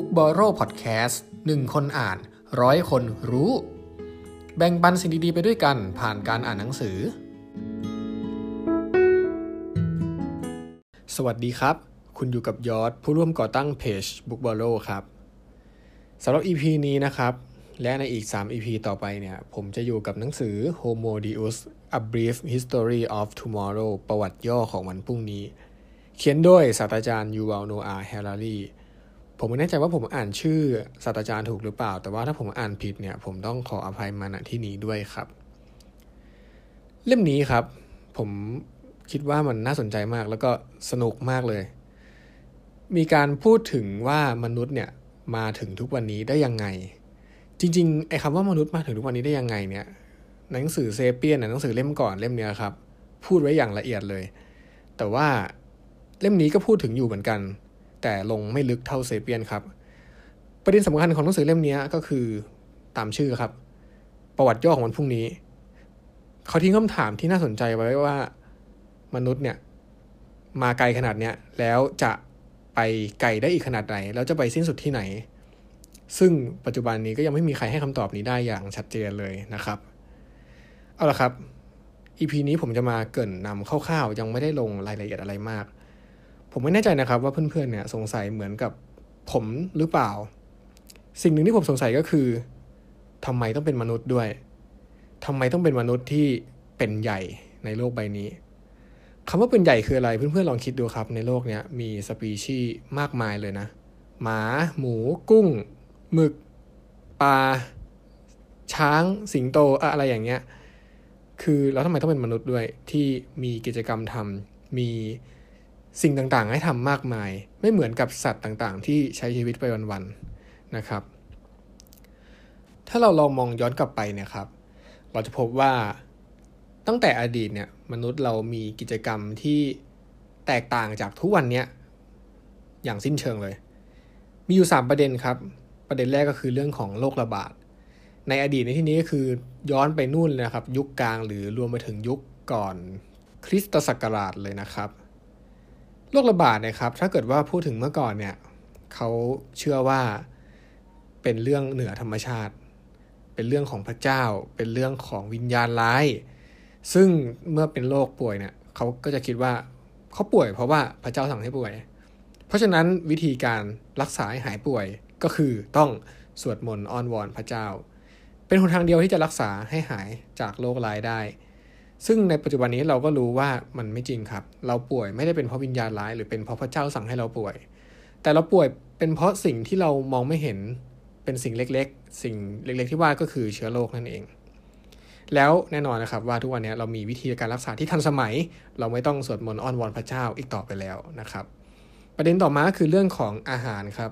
Book b o r r o w Podcast หนึ่งคนอ่านร้อยคนรู้ แบ่งปันสิ่งดีๆไปด้วยกันผ่านการอ่านหนังสือ สวัสดีครับ คุณอยู่กับยอดผู้ร่วมก่อตั้งเพจ Book b o r r o w ครับสำหรับ EP นี้นะครับ และในอีก 3 EP ต่อไปเนี่ย ผมจะอยู่กับหนังสือ Homo Deus A Brief History of Tomorrow ประวัติย่อของวันพรุ่งนี้ เขียนโดยศาสตราจารย์ยูวัลโนอาแฮรารี ผมไม่แน่ใจว่าผมอ่านชื่อศาสตราจารย์ถูกหรือเปล่า แต่ว่าถ้าผมอ่านผิดเนี่ย ผมต้องขออภัยมาณที่นี้ด้วยครับ เล่มนี้ครับ ผมคิดว่ามันน่าสนใจมากแล้วก็สนุกมากเลย มีการพูดถึงว่ามนุษย์เนี่ยมาถึงทุกวันนี้ได้ยังไง จริงๆไอ้คำว่ามนุษย์มาถึงทุกวันนี้ได้ยังไงเนี่ย หนังสือเซเปียนหนังสือเล่มก่อนเล่มเนี้ยครับ พูดไว้อย่างละเอียดเลย แต่ว่าเล่มนี้ก็พูดถึงอยู่เหมือนกัน แต่ลงไม่ลึกเท่าเซเปียนครับ ประเด็นสำคัญของหนังสือเล่มนี้ก็คือตามชื่อครับ ประวัติย่อของวันพรุ่งนี้ เขาทิ้งคำถามที่น่าสนใจไว้ว่ามนุษย์เนี่ยมาไกลขนาดเนี้ยแล้วจะไปไกลได้อีกขนาดไหน แล้วจะไปสิ้นสุดที่ไหน ซึ่งปัจจุบันนี้ก็ยังไม่มีใครให้คำตอบนี้ได้อย่างชัดเจนเลยนะครับ เอาละครับ EP นี้ผมจะมาเกริ่นนำคร่าวๆ ยังไม่ได้ลงรายละเอียดอะไรมาก ผมไม่แน่ใจนะครับว่าเพื่อนๆเนี่ยสงสัยเหมือนกับผมหรือเปล่า สิ่งหนึ่งที่ผมสงสัยก็คือทำไมต้องเป็นมนุษย์ด้วยทำไมต้องเป็นมนุษย์ที่เป็นใหญ่ในโลกใบนี้คำว่าเป็นใหญ่คืออะไรเพื่อนๆลองคิดดูครับ ในโลกเนี้ยมีสปีชีส์มากมายเลยนะ หมา หมู กุ้งหมึกปลาช้างสิงโตอะไรอย่างเงี้ย คือแล้วทำไมต้องเป็นมนุษย์ด้วยที่มีกิจกรรมทำมี สิ่งต่างๆ ให้ทำมากมาย ไม่เหมือนกับสัตว์ต่างๆ ที่ใช้ชีวิตไปวันๆนะครับ ถ้าเราลองมองย้อนกลับไปเนี่ยครับ เราจะพบว่าตั้งแต่อดีตเนี่ยมนุษย์เรามีกิจกรรมที่แตกต่างจากทุกวันนี้อย่างสิ้นเชิงเลย มีอยู่ 3 ประเด็นครับ ประเด็นแรกก็คือเรื่องของโรคระบาด ในอดีตในที่นี้ก็คือย้อนไปนู่นเลยนะครับ ยุคกลางหรือรวมไปถึงยุคก่อนคริสตศักราชเลยนะครับ โรคระบาดนะครับ ถ้าเกิดว่าพูดถึงเมื่อก่อนเนี่ยเขาเชื่อว่าเป็นเรื่องเหนือธรรมชาติ เป็นเรื่องของพระเจ้า เป็นเรื่องของวิญญาณร้าย ซึ่งเมื่อเป็นโรคป่วยเนี่ยเขาก็จะคิดว่าเขาป่วยเพราะว่าพระเจ้าสั่งให้ป่วย เพราะฉะนั้นวิธีการรักษาให้หายป่วยก็คือต้องสวดมนต์อ้อนวอนพระเจ้า เป็นหนทางเดียวที่จะรักษาให้หายจากโรคร้ายได้ ซึ่งในปัจจุบันนี้เราก็รู้ว่ามันไม่จริงครับ เราป่วยไม่ได้เป็นเพราะวิญญาณร้ายหรือเป็นเพราะพระเจ้าสั่งให้เราป่วย แต่เราป่วยเป็นเพราะสิ่งที่เรามองไม่เห็นเป็นสิ่งเล็กๆ สิ่งเล็กๆ ที่ว่าก็คือเชื้อโรคนั่นเอง แล้วแน่นอนนะครับว่าทุกวันนี้เรามีวิธีการรักษาที่ทันสมัย เราไม่ต้องสวดมนต์อ้อนวอนพระเจ้าอีกต่อไปแล้วนะครับ ประเด็นต่อมาคือเรื่องของอาหารครับ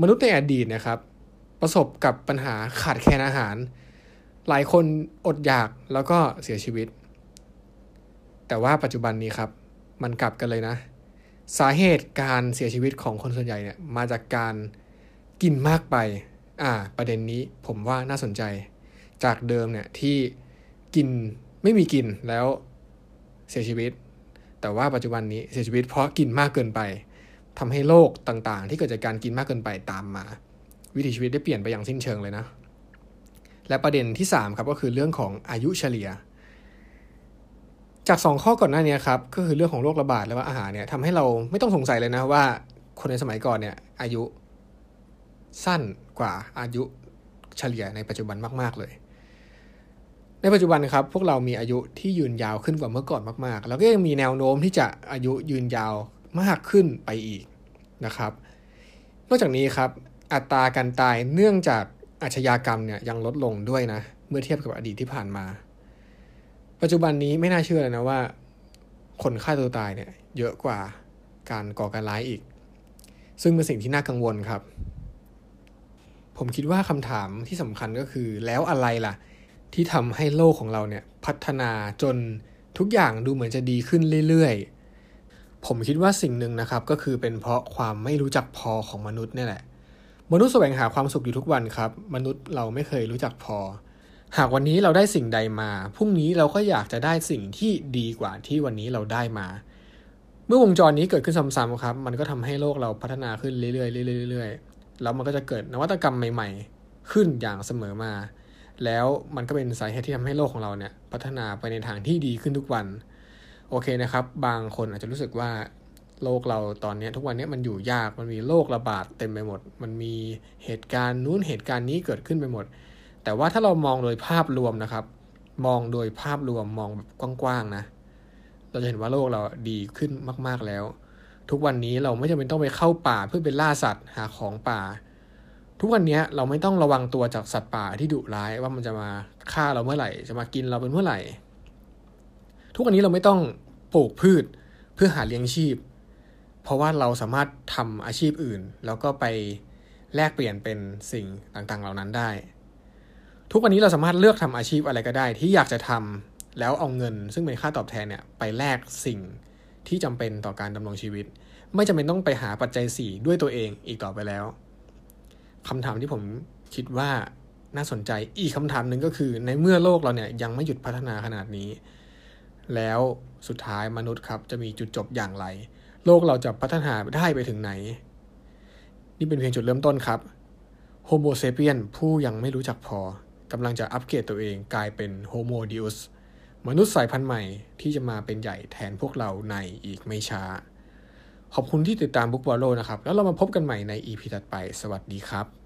มนุษย์ในอดีตนะครับ ประสบกับปัญหาขาดแคลนอาหาร หลายคนอดอยากแล้วก็เสียชีวิต แต่ว่าปัจจุบันนี้ครับ มันกลับกันเลยนะ สาเหตุการเสียชีวิตของคนส่วนใหญ่เนี่ยมาจากการกินมากไป อ่า ประเด็นนี้ผมว่าน่าสนใจ จากเดิมเนี่ยที่กินไม่มีกินแล้วเสียชีวิต แต่ว่าปัจจุบันนี้เสียชีวิตเพราะกินมากเกินไปทำให้โรคต่างๆ ที่เกิดจากการกินมากเกินไปตามมา วิถีชีวิตได้เปลี่ยนไปอย่างสิ้นเชิงเลยนะ และประเด็นที่3ครับก็คือเรื่องของอายุเฉลี่ย จาก 2 ข้อก่อนหน้านี้ครับก็คือเรื่องของโรคระบาดและว่าอาหารเนี่ยทำให้เราไม่ต้องสงสัยเลยนะว่าคนในสมัยก่อนเนี่ยอายุสั้นกว่าอายุเฉลี่ยในปัจจุบันมาก ๆ เลย ในปัจจุบันครับพวกเรามีอายุที่ยืนยาวขึ้นกว่าเมื่อก่อนมากๆ แล้วก็ยังมีแนวโน้มที่จะอายุยืนยาวมากขึ้นไปอีกนะครับ นอกจากนี้ครับอัตราการตายเนื่องจาก อาชญากรรมเนี่ยยังลดลงด้วยนะ เมื่อเทียบกับอดีตที่ผ่านมา ปัจจุบันนี้ไม่น่าเชื่อเลยนะว่า คนฆ่าตัวตายเนี่ยเยอะกว่าการก่อการร้ายอีก ซึ่งเป็นสิ่งที่น่ากังวลครับ ผมคิดว่าคำถามที่สำคัญก็คือ แล้วอะไรล่ะ ที่ทำให้โลกของเราเนี่ยพัฒนาจนทุกอย่างดูเหมือนจะดีขึ้นเรื่อยๆ ผมคิดว่าสิ่งหนึ่งนะครับก็คือเป็นเพราะความไม่รู้จักพอของมนุษย์นี่แหละ มนุษย์แสวงหาความสุขอยู่ทุกวันครับ มนุษย์เราไม่เคยรู้จักพอ หากวันนี้เราได้สิ่งใดมาพรุ่งนี้เราก็อยากจะได้สิ่งที่ดีกว่าที่วันนี้เราได้มา เมื่อวงจรนี้เกิดขึ้นซ้ำๆครับ มันก็ทำให้โลกเราพัฒนาขึ้นเรื่อยๆเรื่อยๆแล้วมันก็จะเกิดนวัตกรรมใหม่ ๆ ขึ้นอย่างเสมอมา แล้วมันก็เป็นสาเหตุที่ทำให้โลกของเราเนี่ยพัฒนาไปในทางที่ดีขึ้นทุกวันโอเคนะครับ บางคนอาจจะรู้สึกว่า โลกเราตอนนี้ทุกวันนี้มันอยู่ยากมันมีโรคระบาดเต็มไปหมด มันมีเหตุการณ์นู้นเหตุการณ์นี้เกิดขึ้นไปหมด แต่ว่าถ้าเรามองโดยภาพรวมนะครับ มองโดยภาพรวมมองแบบกว้างๆนะ เราจะเห็นว่าโลกเราดีขึ้นมาก ๆแล้ว ทุกวันนี้เราไม่จำเป็นต้องไปเข้าป่าเพื่อไปล่าสัตว์หาของป่า ทุกวันนี้เราไม่ต้องระวังตัวจากสัตว์ป่าที่ดุร้ายว่ามันจะมาฆ่าเราเมื่อไหร่ จะมากินเราเป็นเมื่อไหร่ ทุกวันนี้เราไม่ต้องปลูกพืชเพื่อหาเลี้ยงชีพ เพราะว่าเราสามารถทำอาชีพอื่น แล้วก็ไปแลกเปลี่ยนเป็นสิ่งต่างๆ เหล่านั้นได้ ทุกวันนี้เราสามารถเลือกทำอาชีพอะไรก็ได้ ที่อยากจะทำแล้วเอาเงิน ซึ่งเป็นค่าตอบแทนเนี่ยไปแลกสิ่งที่จำเป็นต่อการดำรงชีวิต ไม่จำเป็นต้องไปหาปัจจัยสี่ด้วยตัวเองอีกต่อไปแล้วคำถามที่ผมคิดว่าน่าสนใจอีกคำถามหนึ่งก็คือในเมื่อโลกเราเนี่ยยังไม่หยุดพัฒนาขนาดนี้ แล้วสุดท้ายมนุษย์ครับจะมีจุดจบอย่างไร โลกเราจะพัฒนาได้ไปถึงไหน นี่เป็นเพียงจุดเริ่มต้นครับ Homo sapiens ผู้ยังไม่รู้จักพอกำลังจะอัปเกรดตัวเองกลายเป็น Homo deus มนุษย์สายพันธุ์ใหม่ที่จะมาเป็นใหญ่แทนพวกเราในอีกไม่ช้า ขอบคุณที่ติดตามบุ๊กบอลโลนะครับ แล้วเรามาพบกันใหม่ใน EP ถัดไป สวัสดีครับ